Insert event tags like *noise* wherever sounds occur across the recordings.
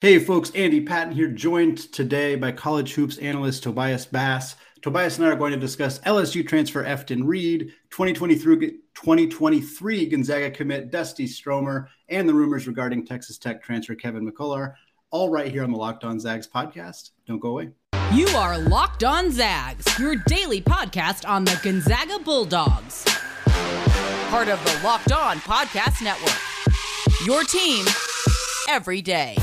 Hey, folks, Andy Patton here, joined today by college hoops analyst Tobias Bass. Tobias and I are going to discuss LSU transfer Efton Reid, 2023, 2023 Gonzaga commit Dusty Stromer, and the rumors regarding Texas Tech transfer Kevin McCullar, all right here on the Locked On Zags podcast. Don't go away. You are Locked On Zags, your daily podcast on the Gonzaga Bulldogs. Part of the Locked On Podcast Network. Your team every day.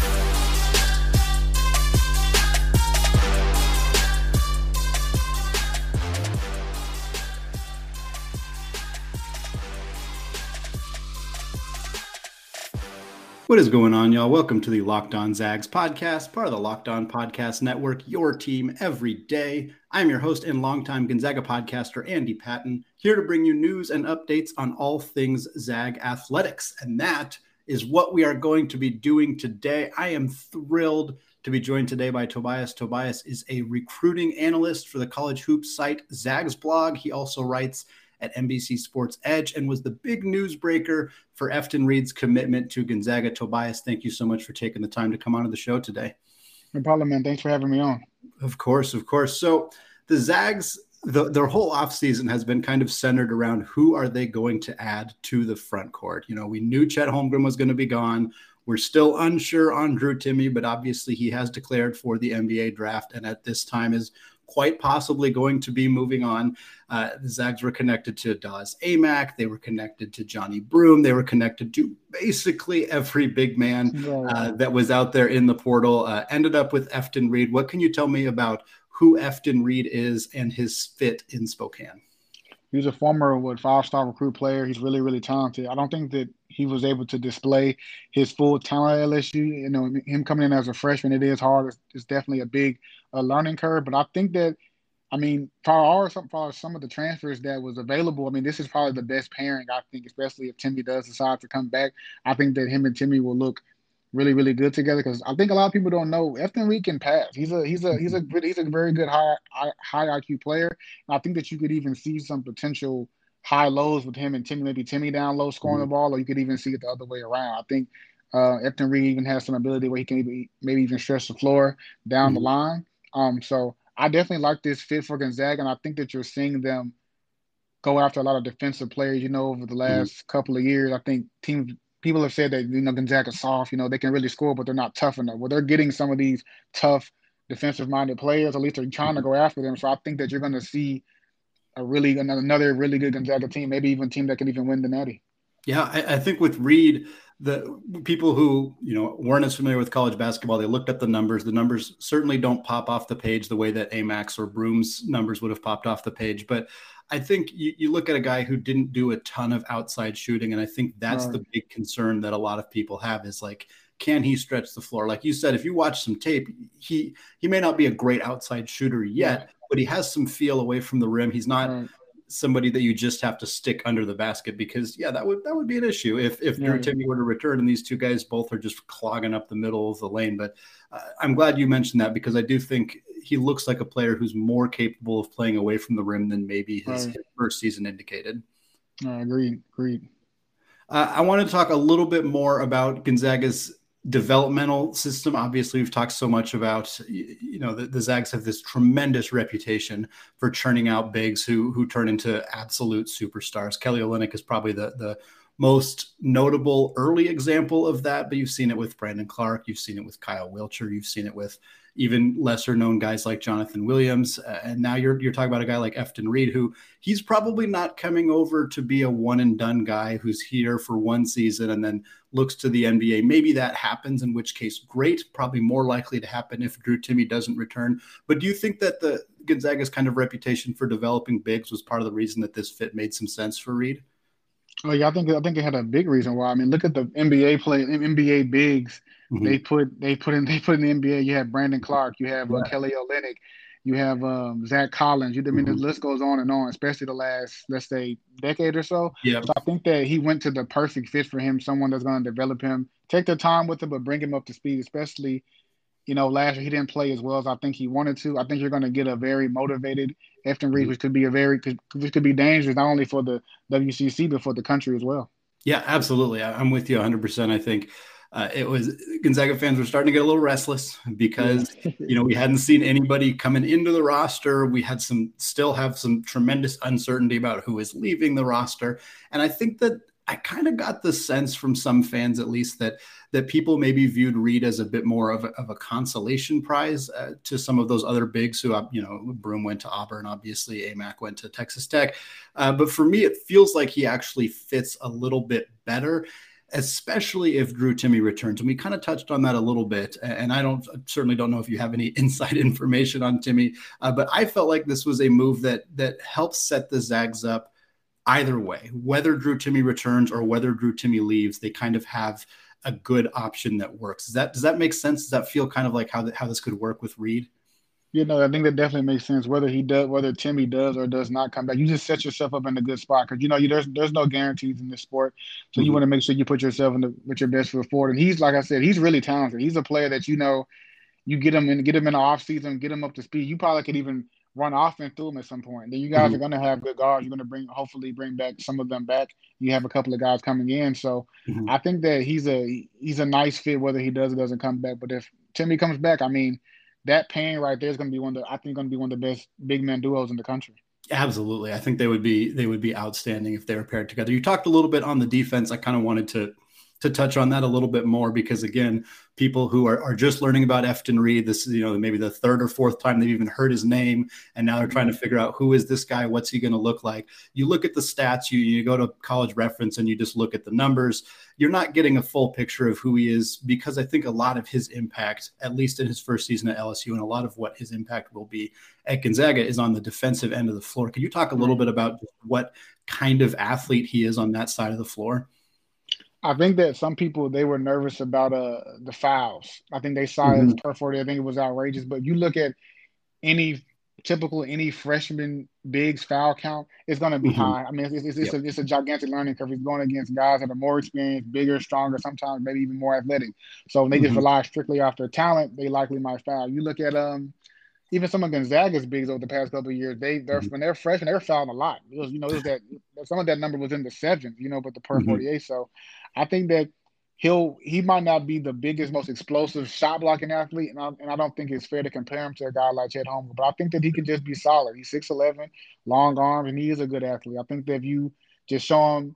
What is going on, y'all? Welcome to the Locked On Zags podcast, part of the Locked On Podcast Network, your team every day. I'm your host and longtime Gonzaga podcaster, Andy Patton, here to bring you news and updates on all things Zag athletics. And that is what we are going to be doing today. I am thrilled to be joined today by Tobias. Tobias is a recruiting analyst for the college hoops site Zags blog. He also writes at NBC Sports Edge and was the big newsbreaker for Efton Reid's commitment to Gonzaga. Tobias, thank you so much for taking the time to come onto the show today. No problem, man. Thanks for having me on. Of course, of course. So the Zags, the, their whole offseason has been kind of centered around who are they going to add to the front court. You know, we knew Chet Holmgren was going to be gone. We're still unsure on Drew Timme, but obviously he has declared for the NBA draft and at this time is quite possibly going to be moving on. Uh, the Zags were connected to Dawes Aimaq. They were connected to Johni Broome. They were connected to basically every big man uh, that was out there in the portal. Uh, ended up with Efton Reid. What can you tell me about who Efton Reid is and his fit in Spokane? He's a former what five star recruit player. He's really really talented. I don't think that he was able to display his full talent at LSU. You know, him coming in as a freshman, it is hard. It's, it's definitely a big uh, learning curve. But I think that, I mean, our some for some of the transfers that was available, I mean, this is probably the best pairing. I think, especially if Timme does decide to come back. I think that him and Timme will look really, really good together because I think a lot of people don't know Efton Reid can pass. He's a he's a he's a he's a very good high high IQ player. And I think that you could even see some potential high lows with him and Timme maybe Timme down low scoring mm-hmm. the ball, or you could even see it the other way around. I think uh, Efton Reid even has some ability where he can maybe, maybe even stretch the floor down mm-hmm. the line. Um, so I definitely like this fit for Gonzaga, and I think that you're seeing them go after a lot of defensive players. You know, over the mm-hmm. last mm-hmm. couple of years, I think teams people have said that you know Gonzaga's soft. You know, they can really score, but they're not tough enough. Well, they're getting some of these tough defensive-minded players. At least they're trying to go after them. So I think that you're going to see a really another really good Gonzaga team, maybe even a team that can even win the Natty. Yeah, I, I, think with Reid, the people who you know weren't as familiar with college basketball, they looked at the numbers. The numbers certainly don't pop off the page the way that Aimaq's or Broome's numbers would have popped off the page. But I think you, you look at a guy who didn't do a ton of outside shooting, and I think that's right. the big concern that a lot of people have is like can he stretch the floor? Like you said, if you watch some tape, he he may not be a great outside shooter yet, but he has some feel away from the rim. He's not right. somebody that you just have to stick under the basket because yeah, that would that would be an issue if if yeah. Drew Timme were to return and these two guys both are just clogging up the middle of the lane. But uh, I'm glad you mentioned that because I do think he looks like a player who's more capable of playing away from the rim than maybe his, right. his first season indicated. I agree. Agreed. Uh, I want to talk a little bit more about Gonzaga's developmental system. Obviously, we've talked so much about you know the, the, Zags have this tremendous reputation for churning out bigs who who turn into absolute superstars. Kelly Olynyk is probably the the most notable early example of that, but you've seen it with Brandon Clarke, you've seen it with Kyle Wiltjer, you've seen it with even lesser known guys like Jonathan Williams. Uh, and now you're, you're talking about a guy like Efton Reid, who he's probably not coming over to be a one and done guy who's here for one season and then looks to the NBA. Maybe that happens, in which case, great. Probably more likely to happen if Drew Timme doesn't return. But do you think that the Gonzaga's kind of reputation for developing bigs was part of the reason that this fit made some sense for Reid? Oh yeah, I think I think it had a big reason why. I mean, look at the NBA play, NBA bigs. Mm-hmm. They put they put in they put in the NBA. You have Brandon Clarke. you have uh, Kelly Olynyk, you have um, Zach Collins. You, I mean, mm-hmm. the list goes on and on, especially the last let's say decade or so. Yeah. So I think that he went to the perfect fit for him. Someone that's going to develop him, take their time with him, but bring him up to speed. Especially, you know, last year he didn't play as well as I think he wanted to. I think you're going to get a very motivated Efton Reid, which could be a very which could be dangerous not only for the WCC but for the country as well. Yeah, absolutely. I'm with you 100. percent I think uh, it was Gonzaga fans were starting to get a little restless because *laughs* you know we hadn't seen anybody coming into the roster. We had some still have some tremendous uncertainty about who is leaving the roster, and I think that I kind of got the sense from some fans, at least, that that people maybe viewed Reid as a bit more of a, of a consolation prize uh, to some of those other bigs who, you know, Broome went to Auburn, obviously, Aimaq went to Texas Tech. Uh, but for me, it feels like he actually fits a little bit better especially if Drew Timme returns. And we kind of touched on that a little bit. And I don't certainly don't know if you have any *laughs* inside information on Timme, uh, but I felt like this was a move that that helps set the Zags up either way, whether Drew Timme returns or whether Drew Timme leaves, they kind of have a good option that works. Does that does that make sense? Does that feel kind of like how how this could work with Reid? You know, I think that definitely makes sense. Whether he does, whether Timme does or does not come back, you just set yourself up in a good spot because you know you, there's there's no guarantees in this sport. So mm-hmm. you want to make sure you put yourself in the, with your best foot forward. And he's like I said, he's really talented. He's a player that you know, you get him in, get him in the off season, get him up to speed. You probably could even run offense through him at some point. Then you guys mm-hmm. are going to have good guards. You're going to bring, hopefully, bring back some of them back. You have a couple of guys coming in, so mm-hmm. I think that he's a he's a nice fit whether he does or doesn't come back. But if Timme comes back, I mean, that pain right there is going to be one of the I think going to be one of the best big man duos in the country. Absolutely, I think they would be they would be outstanding if they were paired together. You talked a little bit on the defense. I kind of wanted to to touch on that a little bit more because again, people who are, are just learning about Efton Reid, this is you know maybe the third or fourth time they've even heard his name, and now they're trying to figure out who is this guy, what's he going to look like. You look at the stats, you you go to College Reference, and you just look at the numbers. You're not getting a full picture of who he is because I think a lot of his impact, at least in his first season at LSU, and a lot of what his impact will be at Gonzaga is on the defensive end of the floor. Can you talk a little mm-hmm. bit about what kind of athlete he is on that side of the floor? I think that some people they were nervous about uh the fouls. I think they saw mm-hmm. it as per 40. I think it was outrageous. But you look at any typical any freshman bigs foul count, it's going to be mm-hmm. high. I mean, it's, it's, it's yep. a, it's a gigantic learning curve. He's going against guys that are more experienced, bigger, stronger, sometimes maybe even more athletic. So when they mm-hmm. just rely strictly off their talent, they likely might foul. You look at um even some of Gonzaga's bigs over the past couple of years, they they're mm-hmm. when they're freshmen, they're fouling a lot. It was, you know, it was that some of that number was in the sevens, you know, but the per mm-hmm. 48. So I think that he'll he might not be the biggest, most explosive shot blocking athlete, and I, and I don't think it's fair to compare him to a guy like Chet Holmgren. But I think that he can just be solid. He's six eleven, long arms, and he is a good athlete. I think that if you just show him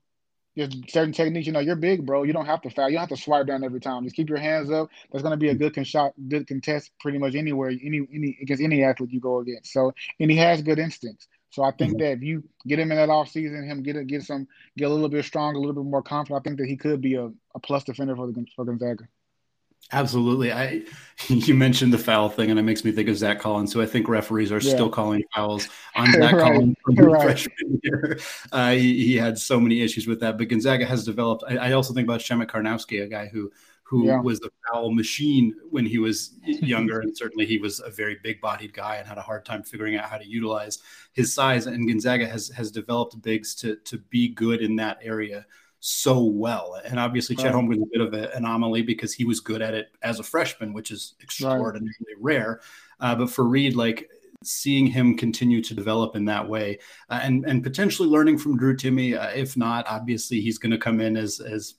just certain techniques, you know, you're big, bro. You don't have to foul. You don't have to swipe down every time. Just keep your hands up. That's going to be a good con- shot, good contest pretty much anywhere, any any against any athlete you go against. So, and he has good instincts. So I think mm-hmm. that if you get him in that off season, him get get some get a little bit stronger, a little bit more confident, I think that he could be a, a plus defender for the for Gonzaga. Absolutely. I *laughs* you mentioned the foul thing, and it makes me think of Zach Collins, who I think referees are yeah. still calling fouls *laughs* on Zach right. Collins from right. freshman year. *laughs* Uh, he, he, had so many issues with that. But Gonzaga has developed. I, I also think about Przemek Karnowski, a guy who who yeah. was the foul machine when he was younger. and certainly he was a very big bodied guy and had a hard time figuring out how to utilize his size. And Gonzaga has has developed bigs to to be good in that area so well. And obviously right. Chet Holmgren was a bit of an anomaly because he was good at it as a freshman, which is extraordinarily right. rare. Uh, but for Reid, like seeing him continue to develop in that way uh, and and potentially learning from Drew Timme. Uh, if not, obviously he's going to come in as as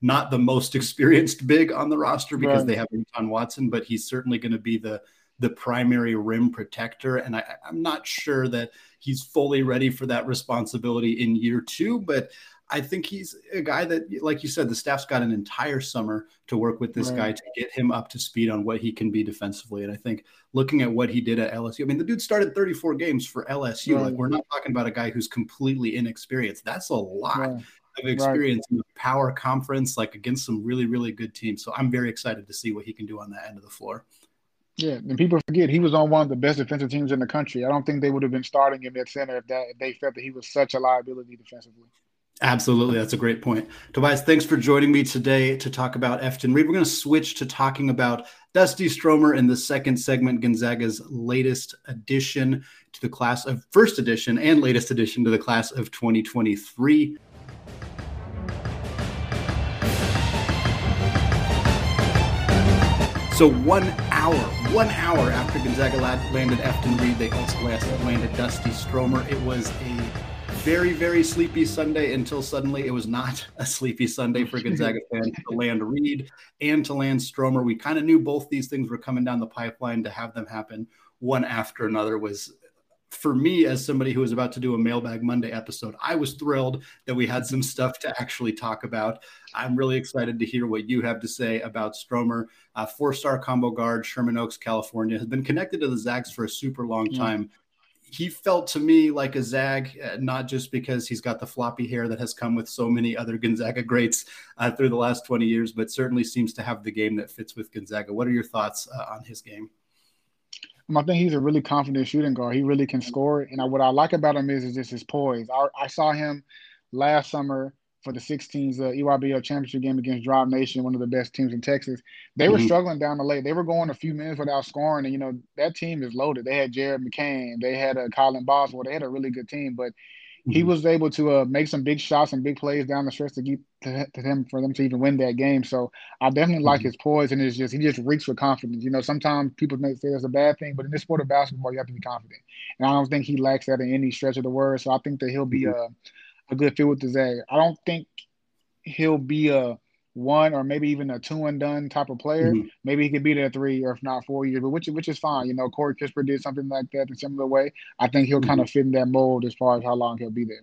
not the most *laughs* experienced big on the roster because right. they have Anton Watson, but he's certainly going to be the the primary rim protector. And I, I'm not sure that he's fully ready for that responsibility in year two, but I think he's a guy that, like you said, the staff's got an entire summer to work with this right. guy to get him up to speed on what he can be defensively. And I think looking at what he did at LSU, I mean, the dude started 34 games for LSU. Right. Like, we're not talking about a guy who's completely inexperienced. That's a lot. Right of experience in the power conference, like against some really, really good teams. So I'm very excited to see what he can do on that end of the floor. Yeah, and people forget he was on one of the best defensive teams in the country. I don't think they would have been starting him at center if that if they felt that he was such a liability defensively. Absolutely. That's a great point. Tobias, thanks for joining me today to talk about Efton Reid. We're going to switch to talking about Dusty Stromer in the second segment, Gonzaga's latest addition to the class of first edition and latest addition to the class of 2023. So one hour, one hour after Gonzaga landed Efton Reid, they also landed Dusty Stromer. It was a very, very sleepy Sunday until suddenly it was not *laughs* a sleepy Sunday for Gonzaga *laughs* fans to land Reid and to land Stromer. We kind of knew both these things were coming down the pipeline to have them happen one after another was for me as somebody who was about to do a mailbag monday episode i was thrilled that we had some stuff to actually talk about. I'm really excited to hear what you have to say about stromer. Uh, four-star combo guard sherman oaks california has been connected to the zags for a super long time he felt to me like a Zag, uh, not just because he's got the floppy hair that has come with so many other Gonzaga greats uh, through the last 20 years, but certainly seems to have the game that fits with Gonzaga. What are your thoughts uh, on his game? I think he's a really confident shooting guard. He really can score. And I, what I like about him is, is just his poise. I, I saw him last summer for the 16s uh, EYBL championship game against Drop Nation, one of the best teams in Texas. They were mm-hmm. struggling down the lane. They were going a few minutes without scoring, and you know that team is loaded. They had Jared McCain, they had a uh, Kylan Boswell, they had a really good team, but he mm-hmm. was able to uh, make some big shots and big plays down the stretch to keep to, to him for them to even win that game. So I definitely mm-hmm. like his poise and it's just he just reeks with confidence. You know, sometimes people may say it's a bad thing, but in this sport of basketball, you have to be confident, and I don't think he lacks that in any stretch of the word. So I think that he'll be mm-hmm. a a good fit with the Zag. I don't think he'll be a one or maybe even a two and done type of player. Mm-hmm. Maybe he could be there three or if not four years, but which which is fine. You know, Corey Kispert did something like that in similar way. I think he'll mm-hmm. kind of fit in that mold as far as how long he'll be there.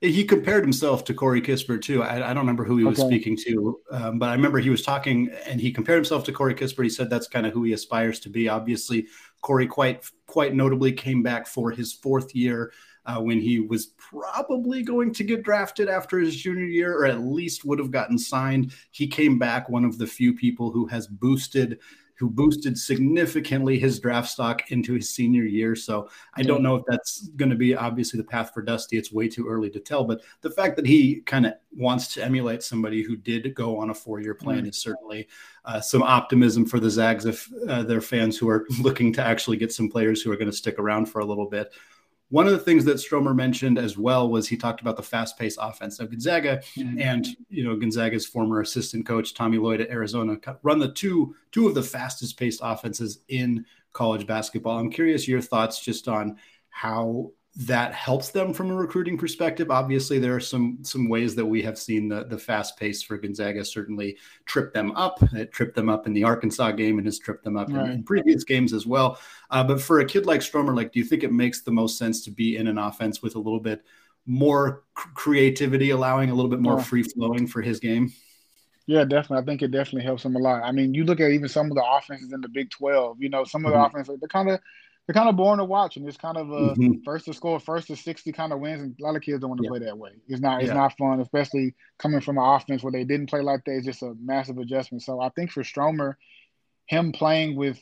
He compared himself to Corey Kispert too. I, I don't remember who he was okay. speaking to, um, but I remember he was talking and he compared himself to Corey Kispert. He said that's kind of who he aspires to be. Obviously, Corey quite quite notably came back for his fourth year uh, when he was probably going to get drafted after his junior year, or at least would have gotten signed. He came back one of the few people who has boosted who boosted significantly his draft stock into his senior year. So I don't know if that's going to be obviously the path for Dusty. It's way too early to tell, but the fact that he kind of wants to emulate somebody who did go on a four-year plan mm. is certainly uh, some optimism for the Zags if uh, they're fans who are *laughs* looking to actually get some players who are going to stick around for a little bit. One of the things that Stromer mentioned as well was he talked about the fast-paced offense of Gonzaga, mm-hmm. and you know Gonzaga's former assistant coach Tommy Lloyd at Arizona run the two two of the fastest-paced offenses in college basketball. I'm curious your thoughts just on how that helps them from a recruiting perspective. Obviously, there are some some ways that we have seen the the fast pace for Gonzaga certainly trip them up. It tripped them up in the Arkansas game and has tripped them up right. in, in, previous games as well. Uh, but for a kid like Stromer, like, do you think it makes the most sense to be in an offense with a little bit more creativity, allowing a little bit more yeah. free flowing for his game? Yeah, definitely. I think it definitely helps him a lot. I mean, you look at even some of the offenses in the Big Twelve. You know, some of the mm-hmm. offenses they're kind of they're kind of boring to watch, and it's kind of a mm-hmm. first to score, first to sixty kind of wins, and a lot of kids don't want to yeah. play that way. It's not, it's yeah. not fun, especially coming from an offense where they didn't play like that. It's just a massive adjustment. So I think for Stromer, him playing with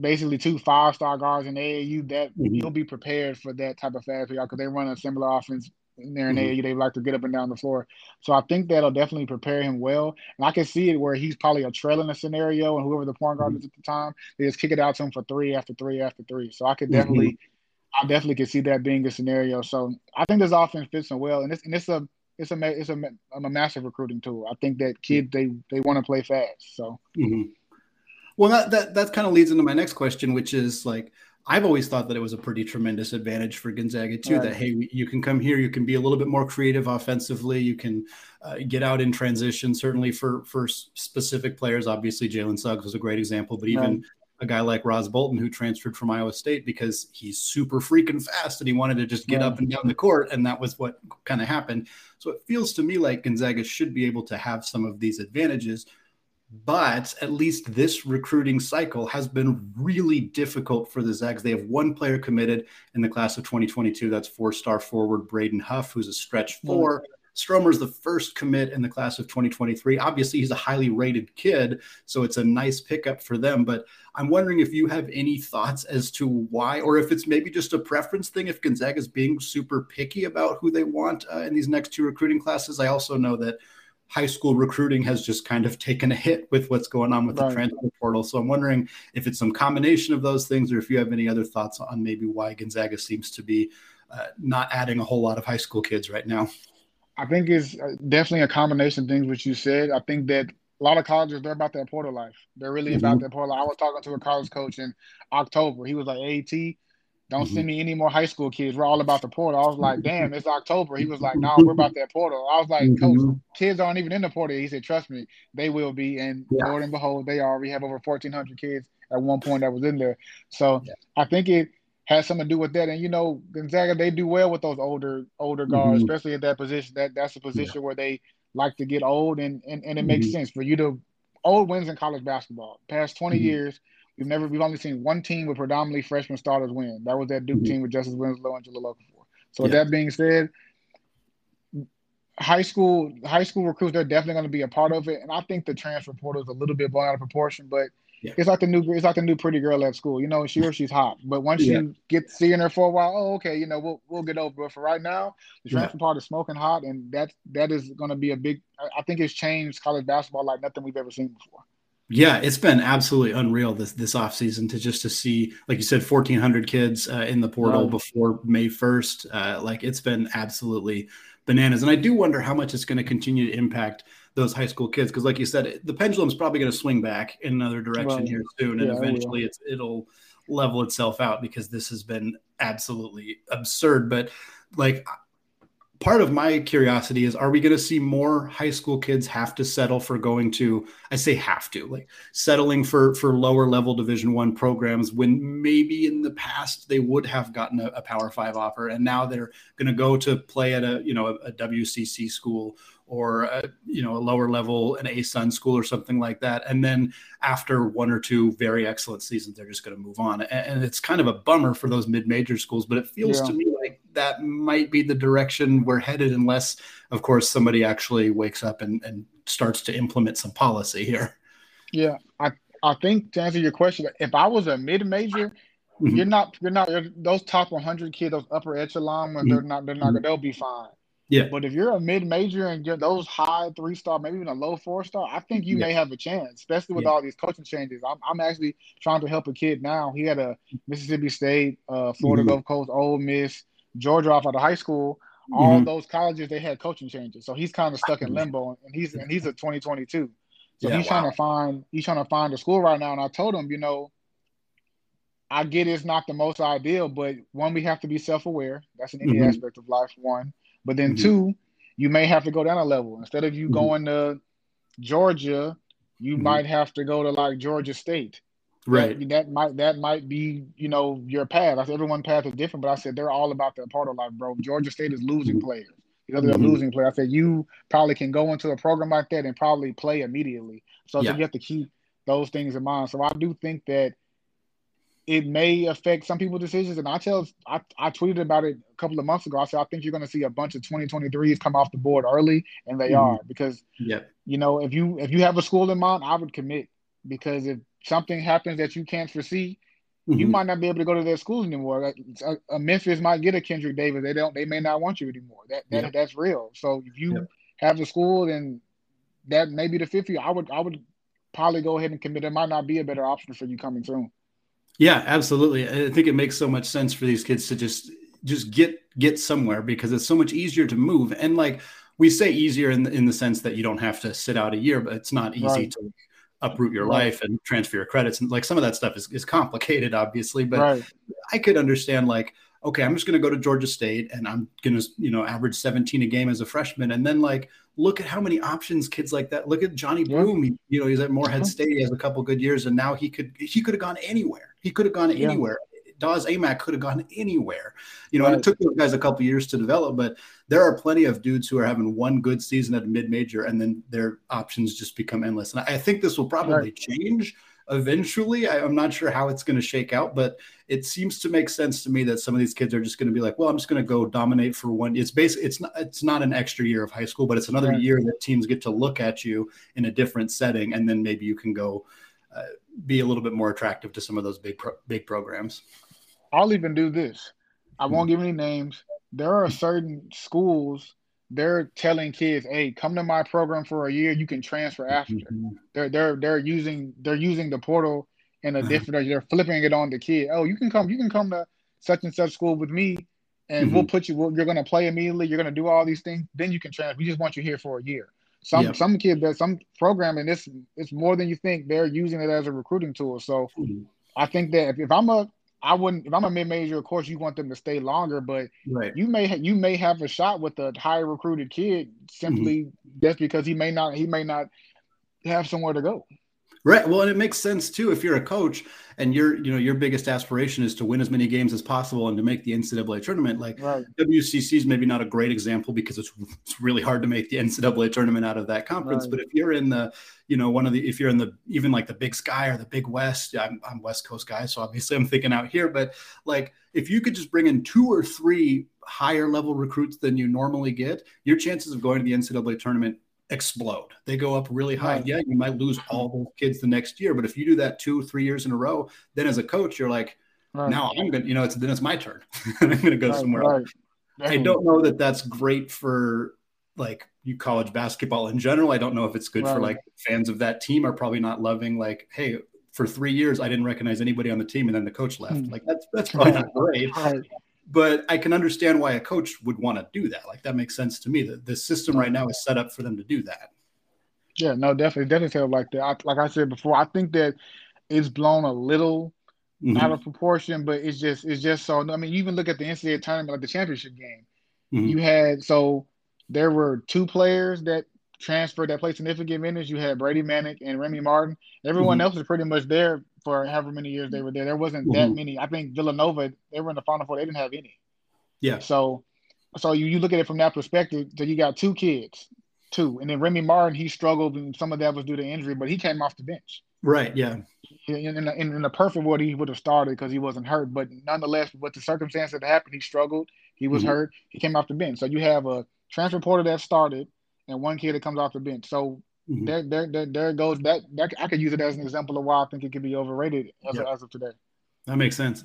basically two five star guards in AAU, that mm-hmm. he'll be prepared for that type of fast because they run a similar offense in mm-hmm. They like to get up and down the floor. So I think that'll definitely prepare him well. And I can see it where he's probably a trailing a scenario, and whoever the point guard mm-hmm. is at the time, they just kick it out to him for three after three after three. So I could definitely, mm-hmm. I definitely could see that being a scenario. So I think this offense fits him well, and it's and it's a it's a it's a, a massive recruiting tool. I think that kids they they want to play fast. So. Mm-hmm. Well, that that that kind of leads into my next question, which is like I've always thought that it was a pretty tremendous advantage for Gonzaga too. Right. That hey, you can come here, you can be a little bit more creative offensively, you can uh, get out in transition. Certainly for for specific players, obviously Jalen Suggs was a great example, but even right. a guy like Ras Bolton who transferred from Iowa State because he's super freaking fast and he wanted to just get right. up and down the court, and that was what kind of happened. So it feels to me like Gonzaga should be able to have some of these advantages but at least this recruiting cycle has been really difficult for the Zags. They have one player committed in the class of 2022. That's four star forward Braden Huff, who's a stretch four. Stromer's the first commit in the class of 2023. Obviously, he's a highly rated kid, so it's a nice pickup for them. But I'm wondering if you have any thoughts as to why, or if it's maybe just a preference thing, if Gonzaga is being super picky about who they want uh, in these next two recruiting classes. I also know that high school recruiting has just kind of taken a hit with what's going on with right. the transfer portal. So I'm wondering if it's some combination of those things, or if you have any other thoughts on maybe why Gonzaga seems to be uh, not adding a whole lot of high school kids right now. I think it's uh, definitely a combination of things which you said. I think that a lot of colleges they're about that portal life. They're really mm-hmm. about that portal. I was talking to a college coach in October. He was like, "AT, Don't mm-hmm. send me any more high school kids. We're all about the portal. I was like, damn, it's October. He was like, no, nah, we're about that portal. I was like, mm-hmm. coach, kids aren't even in the portal. He said, trust me, they will be. And yeah. Lord and behold, they are. We have over 1,400 kids at one point that was in there. So yeah. I think it has something to do with that. And you know, Gonzaga, they do well with those older older guards, mm-hmm. especially at that position. That that's a position yeah. where they like to get old, and and, and it makes mm-hmm. sense for you to old wins in college basketball. Past 20 mm-hmm. years, we've never we've only seen one team with predominantly freshman starters win. That was that Duke mm-hmm. team with Justice Winslow and Jahlil Okafor. So yeah. that being said, high school high school recruits they're definitely going to be a part of it, and I think the transfer portal is a little bit blown out of proportion, but yeah. It's like the new it's like the new pretty girl at school. You know, she or she's hot. But once yeah. you get seeing her for a while, oh okay, you know, we'll we'll get over it. For right now, the transfer yeah. part is smoking hot and that that is gonna be a big I think it's changed college basketball like nothing we've ever seen before. Yeah, it's been absolutely unreal this this offseason to just to see, like you said, fourteen hundred kids uh, in the portal right. before May first. Uh, like it's been absolutely bananas, and I do wonder how much it's going to continue to impact those high school kids because, like you said, the pendulum's probably going to swing back in another direction here soon, and yeah, eventually it's it'll level itself out because this has been absolutely absurd. But like part of my curiosity is are we going to see more high school kids have to settle for going to i say have to like settling for for lower level division one programs when maybe in the past they would have gotten a, a power five offer and now they're going to go to play at a you know a, a wcc school or a, you know a lower level an ASUN school or something like that and then after one or two very excellent seasons they're just going to move on and, and, it's kind of a bummer for those mid-major schools but it feels yeah. to me like that might be the direction we're headed unless of course somebody actually wakes up and, and starts to implement some policy here yeah i i think to answer your question if i was a mid-major mm-hmm. you're not you're not those top 100 kids those upper echelon mm-hmm. they're not they're not mm-hmm. they'll be fine yeah. But if you're a mid major and get those high three star, maybe even a low four star, I think you yeah. may have a chance, especially with yeah. all these coaching changes. I'm, I'm actually trying to help a kid now. He had a Mississippi State, uh, Florida mm-hmm. Gulf Coast, Ole Miss, Georgia off out of high school. All mm-hmm. those colleges they had coaching changes, so he's kind of stuck in limbo, and he's and he's a 2022. So yeah, he's wow. trying to find he's trying to find a school right now. And I told him, you know, I get it's not the most ideal, but one, we have to be self aware. That's in any mm-hmm. aspect of life. One, but then mm-hmm. two, you may have to go down a level. Instead of you mm-hmm. going to Georgia, you mm-hmm. might have to go to like Georgia State. Right. That, that, might that might be, you know, your path. I said everyone's path is different, but I said they're all about that part of life, bro. Georgia State is losing mm-hmm. players. You know, they're mm-hmm. losing players. I said you probably can go into a program like that and probably play immediately. So, yeah. so you have to keep those things in mind. So I do think that it may affect some people's decisions. And I tell, I, I tweeted about it a couple of months ago. I said, I think you're going to see a bunch of 2023s come off the board early, and they mm-hmm. are because, yeah, you know, if you if you have a school in mind, I would commit because if something happens that you can't foresee, mm-hmm. you might not be able to go to their schools anymore. A, a, Memphis might get a Kendrick Davis. They don't. They may not want you anymore. That, that yeah. that's real. So if you yeah. have a school, then that may be the fifth year. I would I would probably go ahead and commit. It might not be a better option for you coming soon. Yeah, absolutely. I think it makes so much sense for these kids to just just get get somewhere because it's so much easier to move. And like we say easier in the, in the sense that you don't have to sit out a year, but it's not easy right. to uproot your right. life and transfer your credits and like some of that stuff is, is complicated obviously but right. i could understand like okay i'm just going to go to georgia state and i'm going to you know average 17 a game as a freshman and then like look at how many options kids like that look at johni broome he, you know he's at morehead uh-huh. state he has a couple good years and now he could he could have gone anywhere he could have gone yeah. anywhere. Dawes Aimaq could have gone anywhere. You know, right. and it took those guys a couple years to develop, but there are plenty of dudes who are having one good season at a mid-major and then their options just become endless. And I think this will probably right. change eventually. I, am not sure how it's going to shake out, but it seems to make sense to me that some of these kids are just going to be like, well, I'm just going to go dominate for one. It's basically it's not it's not an extra year of high school, but it's another right. year that teams get to look at you in a different setting, and then maybe you can go uh, be a little bit more attractive to some of those big pro- big programs. I'll even do this. I won't give any names. There are certain schools they're telling kids, "Hey, come to my program for a year. You can transfer after." Mm-hmm. They're they're they're using they're using the portal in a different. They're flipping it on the kid. Oh, you can come. You can come to such and such school with me, and mm-hmm. we'll put you. We'll, you're going to play immediately. You're going to do all these things. Then you can transfer. We just want you here for a year. Some yep. some kid that some programming this it's more than you think. They're using it as a recruiting tool. So mm-hmm. I think that if, if I'm a I wouldn't. If I'm a mid major, of course, you want them to stay longer, but right. you may you may have a shot with a higher recruited kid simply mm-hmm. just because he may not he may not have somewhere to go. Right. Well, and it makes sense too if you're a coach and your you know your biggest aspiration is to win as many games as possible and to make the NCAA tournament. Like right. WCC is maybe not a great example because it's, it's really hard to make the NCAA tournament out of that conference. Right. But if you're in the you know one of the if you're in the even like the Big Sky or the Big West, I'm, I'm West Coast guy, so obviously I'm thinking out here. But like if you could just bring in two or three higher level recruits than you normally get, your chances of going to the NCAA tournament explode. They go up really high. Right. Yeah, you might lose all those kids the next year, but if you do that two, three years in a row, then as a coach, you're like, right. now I'm going to, you know, it's then it's my turn. *laughs* I'm going to go right, somewhere else. I don't know that that's great for like you college basketball in general. I don't know if it's good for like fans of that team are probably not loving like, hey, for three years I didn't recognize anybody on the team and then the coach left. Hmm. Like that's that's probably not great but I can understand why a coach would want to do that. Like that makes sense to me. That the system right now is set up for them to do that. Yeah, no, definitely, definitely feel like that. I, like I said before, I think that it's blown a little mm-hmm. out of proportion, but it's just it's just so. I mean, you even look at the NCAA tournament, like the championship game. Mm-hmm. You had so there were two players that transferred that played significant minutes. You had Brady Manek and Remy Martin. Everyone mm-hmm. else is pretty much there for however many years they were there. There wasn't mm-hmm. that many. I think Villanova, they were in the Final Four. They didn't have any. Yeah. So, so you, you look at it from that perspective. So you got two kids, two, and then Remy Martin, he struggled, and some of that was due to injury, but he came off the bench. Right. Yeah. In, in, in, in the perfect world, he would have started because he wasn't hurt. But nonetheless, with the circumstances that happened, he struggled. He was mm-hmm. hurt. He came off the bench. So you have a transfer portal that started, and one kid that comes off the bench. So Mm-hmm. There, there, there, there goes that, that. I could use it as an example of why I think it could be overrated as, yep. as of today. That makes sense.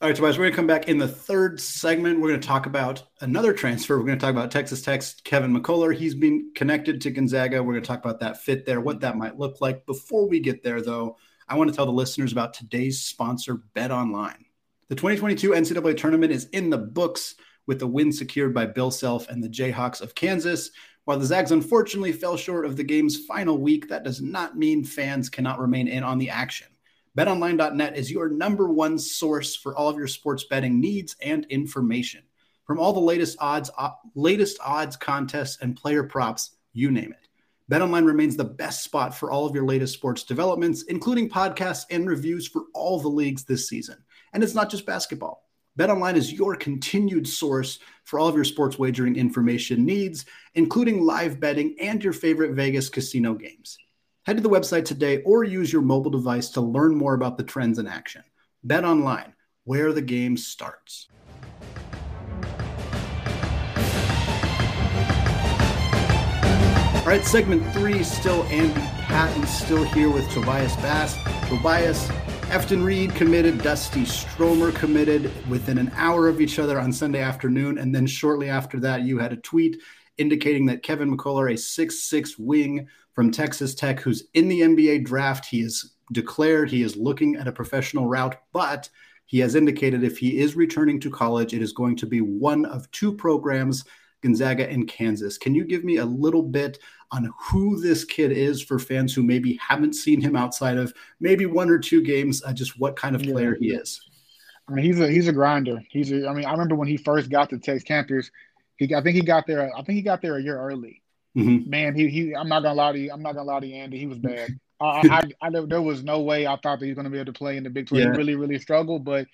All right, Tobias, we're going to come back in the third segment. We're going to talk about another transfer. We're going to talk about Texas Tech's Kevin McCullar. He's been connected to Gonzaga. We're going to talk about that fit there, what that might look like. Before we get there, though, I want to tell the listeners about today's sponsor, BetOnline. The 2022 NCAA tournament is in the books with the win secured by Bill Self and the Jayhawks of Kansas. While the Zags unfortunately fell short of the game's final week, that does not mean fans cannot remain in on the action. BetOnline.net is your number one source for all of your sports betting needs and information. From all the latest odds, latest odds, contests, and player props, you name it. BetOnline remains the best spot for all of your latest sports developments, including podcasts and reviews for all the leagues this season. And it's not just basketball. BetOnline is your continued source for all of your sports wagering information needs, including live betting and your favorite Vegas casino games. Head to the website today or use your mobile device to learn more about the trends in action. BetOnline, where the game starts. All right, segment three, still Andy Patton, still here with Tobias Bass. Tobias, Efton Reid committed, Dusty Stromer committed within an hour of each other on Sunday afternoon. And then shortly after that, you had a tweet indicating that Kevin McCullar, a six-six wing from Texas Tech, who's in the NBA draft, he is declared he is looking at a professional route, but he has indicated if he is returning to college, it is going to be one of two programs, Gonzaga and Kansas. Can you give me a little bit on who this kid is for fans who maybe haven't seen him outside of maybe one or two games, uh, just what kind of player he is. I mean, he's a he's a grinder. He's a, I mean, I remember when he first got to Texas campus, he I think he got there. I think he got there a year early. Mm-hmm. Man, he he. I'm not gonna lie to you. I'm not gonna lie to you, Andy. He was bad. I, I, *laughs* I, there was no way I thought that he was gonna be able to play in the Big Twelve. Yeah. He really really struggled, but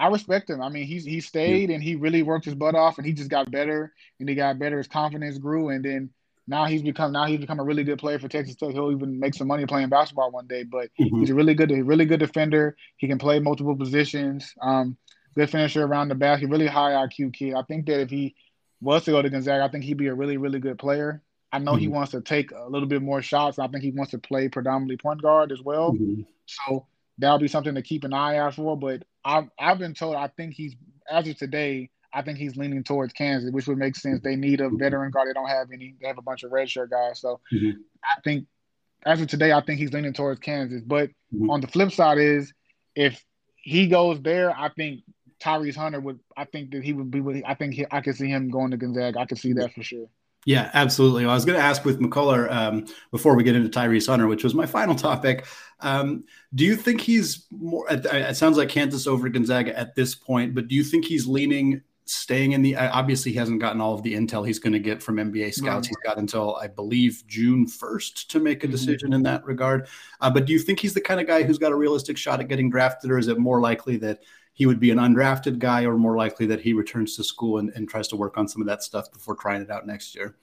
I respect him. I mean, he's he stayed yeah. and he really worked his butt off, and he just got better and he got better. His confidence grew, and then now he's become now he's become a really good player for Texas Tech. He'll even make some money playing basketball one day. But mm-hmm. he's a really good, really good defender. He can play multiple positions. Um, good finisher around the basket. Really high IQ kid. I think that if he was to go to Gonzaga, I think he'd be a really, really good player. I know mm-hmm. he wants to take a little bit more shots. I think he wants to play predominantly point guard as well. Mm-hmm. So that'll be something to keep an eye out for. But I've I've been told I think he's as of today I think he's leaning towards Kansas, which would make sense. They need a veteran guard. They don't have any. They have a bunch of redshirt guys. So mm-hmm. I think as of today, I think he's leaning towards Kansas. But mm-hmm. on the flip side is if he goes there, I think Tyrese Hunter would. I think that he would be. With, I think he, I could see him going to Gonzaga. I could see that for sure. Yeah, absolutely. Well, I was going to ask with McCullar um, before we get into Tyrese Hunter, which was my final topic. Um, do you think he's more? It sounds like Kansas over Gonzaga at this point, but do you think he's leaning staying in the? Obviously, he hasn't gotten all of the intel he's going to get from NBA scouts. He's got until I believe June first to make a mm-hmm. decision mm-hmm. in that regard. Uh, but do you think he's the kind of guy who's got a realistic shot at getting drafted, or is it more likely that? He would be an undrafted guy, or more likely that he returns to school and, and tries to work on some of that stuff before trying it out next year.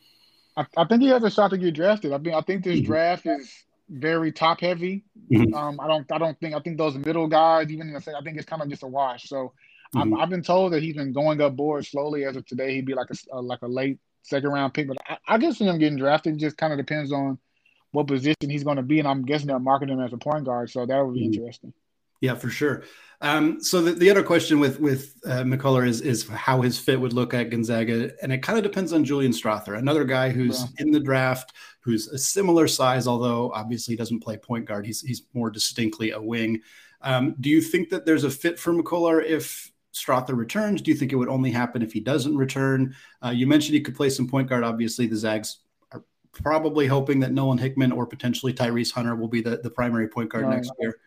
I, I think he has a shot to get drafted. I mean, I think this mm-hmm. draft is very top heavy. Mm-hmm. Um, I don't, I don't think, I think those middle guys, even I think it's kind of just a wash. So mm-hmm. I've, I've, been told that he's been going up board slowly. As of today, he'd be like a, a like a late second round pick. But I, I guess him getting drafted it just kind of depends on what position he's going to be, and I'm guessing they're marketing him as a point guard. So that would be mm-hmm. interesting. Yeah, for sure. Um, so the, the other question with with uh, McCullar is is how his fit would look at Gonzaga, and it kind of depends on Julian Strawther, another guy who's yeah. in the draft, who's a similar size, although obviously he doesn't play point guard. He's he's more distinctly a wing. Um, do you think that there's a fit for McCullar if Strawther returns? Do you think it would only happen if he doesn't return? Uh, you mentioned he could play some point guard. Obviously, the Zags are probably hoping that Nolan Hickman or potentially Tyrese Hunter will be the, the primary point guard next year.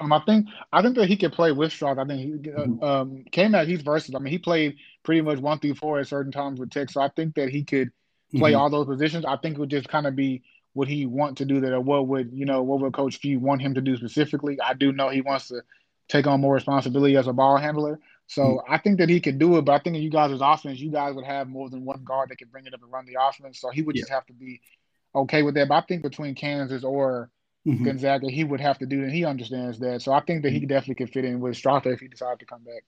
Um, I think I think that he could play with Stroud. I think he uh, mm-hmm. um, came out. He's versatile. I mean, he played pretty much one through four at certain times with Tech. So I think that he could play mm-hmm. all those positions. I think it would just kind of be what he want to do that, or what would you know, what would Coach Few want him to do specifically. I do know he wants to take on more responsibility as a ball handler. So mm-hmm. I think that he could do it. But I think in you guys' as offense, you guys would have more than one guard that could bring it up and run the offense. So he would yeah. just have to be okay with that. But I think between Kansas or mm-hmm. Gonzaga, he would have to do, and he understands that. So I think that he mm-hmm. definitely could fit in with Strawther if he decided to come back.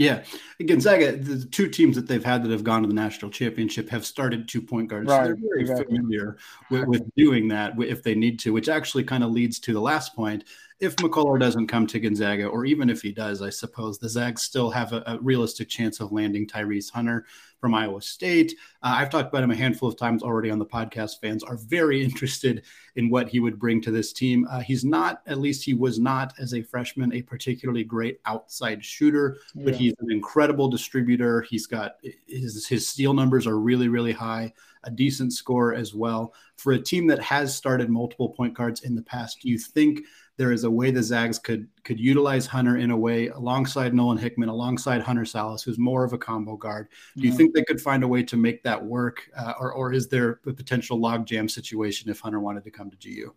Yeah, Gonzaga, the two teams that they've had that have gone to the national championship have started two point guards. Right, so they're very exactly. familiar with, *laughs* with, doing that if they need to, which actually kind of leads to the last point if McCullar doesn't come to Gonzaga, or even if he does, I suppose the Zags still have a, a realistic chance of landing Tyrese Hunter from Iowa State. Uh, I've talked about him a handful of times already on the podcast. Fans are very *laughs* interested in what he would bring to this team. Uh, he's not, at least he was not as a freshman, a particularly great outside shooter, yeah. but he's an incredible distributor. He's got his, his steal numbers are really, really high, a decent score as well. For a team that has started multiple point guards in the past, do you think there is a way the Zags could could utilize Hunter in a way alongside Nolan Hickman, alongside Hunter Sallis, who's more of a combo guard. Do you think they could find a way to make that work, uh, or or is there a potential logjam situation if Hunter wanted to come to GU?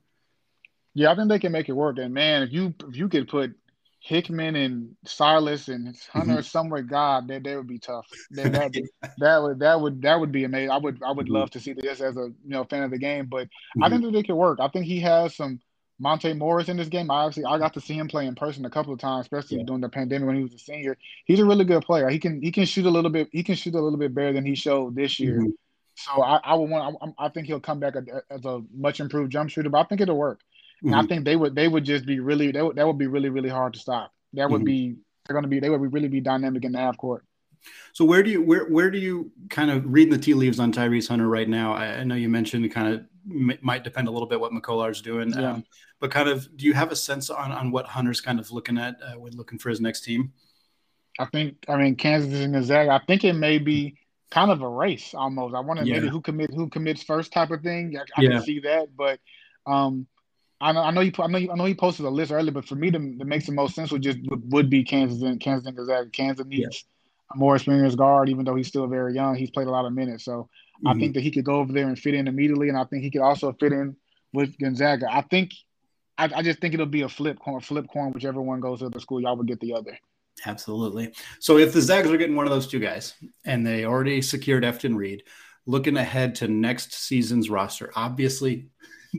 Yeah, I think they can make it work. And man, if you if you could put Hickman and Sallis and Hunter mm-hmm. somewhere, God, that that would be tough. That, that, *laughs* yeah. that, would that would that would be amazing. I would I would mm-hmm. love to see this as a you know fan of the game, but mm-hmm. I think that they could work. I think he has some Monte Morris in this game. I actually I got to see him play in person a couple of times, especially yeah. during the pandemic when he was a senior. He's a really good player. He can he can shoot a little bit. He can shoot a little bit better than he showed this year. Mm-hmm. So I, I would want. I, I, think he'll come back as a much improved jump shooter. But I think it'll work. Mm-hmm. I think they would they would just be really that would, that would be really really hard to stop. That would mm-hmm. be they're going to be they would really be dynamic in the half court. So where do you where where do you kind of reading the tea leaves on Tyrese Hunter right now? I, I know you mentioned kind of might depend a little bit what McCullar's doing. Yeah. Um, but kind of, do you have a sense on, on what Hunter's kind of looking at uh, when looking for his next team? I think, I mean, Kansas and Gonzaga, I think it may be kind of a race almost. I want to yeah. maybe who commit who commits first type of thing. I, I yeah. can see that, but um, I know I know he I know he, I know he posted a list earlier, but for me to, to make the most sense would just would, would be Kansas and Kansas and Gonzaga. Kansas needs yeah. a more experienced guard, even though he's still very young. He's played a lot of minutes, so Mm-hmm. I think that he could go over there and fit in immediately, and I think he could also fit in with Gonzaga. I think, I, I just think it'll be a flip coin, flip coin, whichever one goes to the school, y'all would get the other. Absolutely. So if the Zags are getting one of those two guys, and they already secured Efton Reid, looking ahead to next season's roster, obviously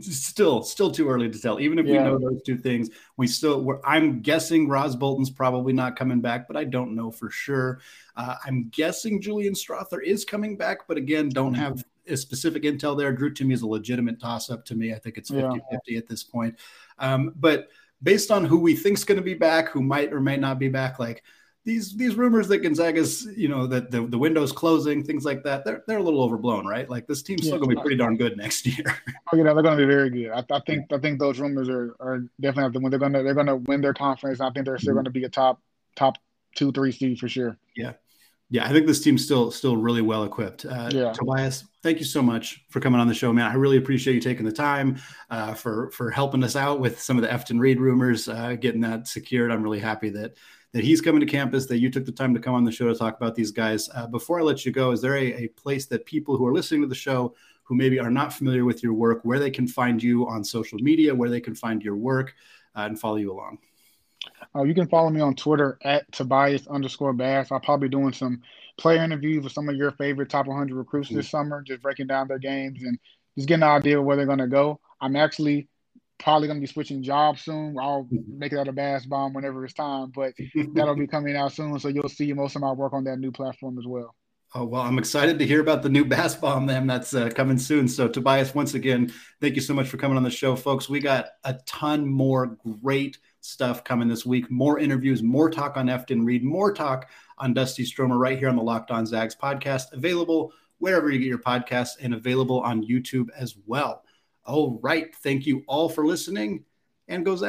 still still too early to tell. Even if yeah. we know those two things, we still. Were I'm guessing Ras Bolton's probably not coming back, but I don't know for sure. Uh, I'm guessing Julian Strawther is coming back, but again, don't have a specific intel there. Drew Timme is a legitimate toss up to me. I think it's 50 yeah. 50 at this point. Um, but based on who we think's going to be back, who might or may not be back, like these these rumors that Gonzaga's, you know, that the, the window's closing, things like that, they're they're a little overblown, right? Like this team's still gonna be pretty darn good next *laughs* year. oh, yeah, they're gonna be very good. I, I think I think those rumors are, are definitely when they're gonna they're gonna win their conference. I think they're still mm-hmm. gonna be a top top two three seed for sure. Yeah. Yeah, I think this team's still still really well equipped. Uh, yeah. Tobias, thank you so much for coming on the show, man. I really appreciate you taking the time uh, for for helping us out with some of the Efton Reid rumors, uh, getting that secured. I'm really happy that that he's coming to campus. That you took the time to come on the show to talk about these guys. Uh, before I let you go, is there a, a place that people who are listening to the show who maybe are not familiar with your work, where they can find you on social media, where they can find your work, uh, and follow you along? Uh, you can follow me on Twitter at Tobias underscore Bass. I'll probably be doing some player interviews with some of your favorite top 100 recruits this summer, just breaking down their games and just getting an idea of where they're going to go. I'm actually probably going to be switching jobs soon. I'll mm-hmm. make it out of Bass Bomb whenever it's time, but *laughs* that'll be coming out soon. So you'll see most of my work on that new platform as well. Oh, well, I'm excited to hear about the new Bass Bomb then. That's uh, coming soon. So, Tobias, once again, thank you so much for coming on the show, folks. We got a ton more great stuff coming this week. More interviews, more talk on Efton Reid, more talk on Dusty Stromer right here on the Locked On Zags podcast, available wherever you get your podcasts and available on YouTube as well. All right. Thank you all for listening and go Zags.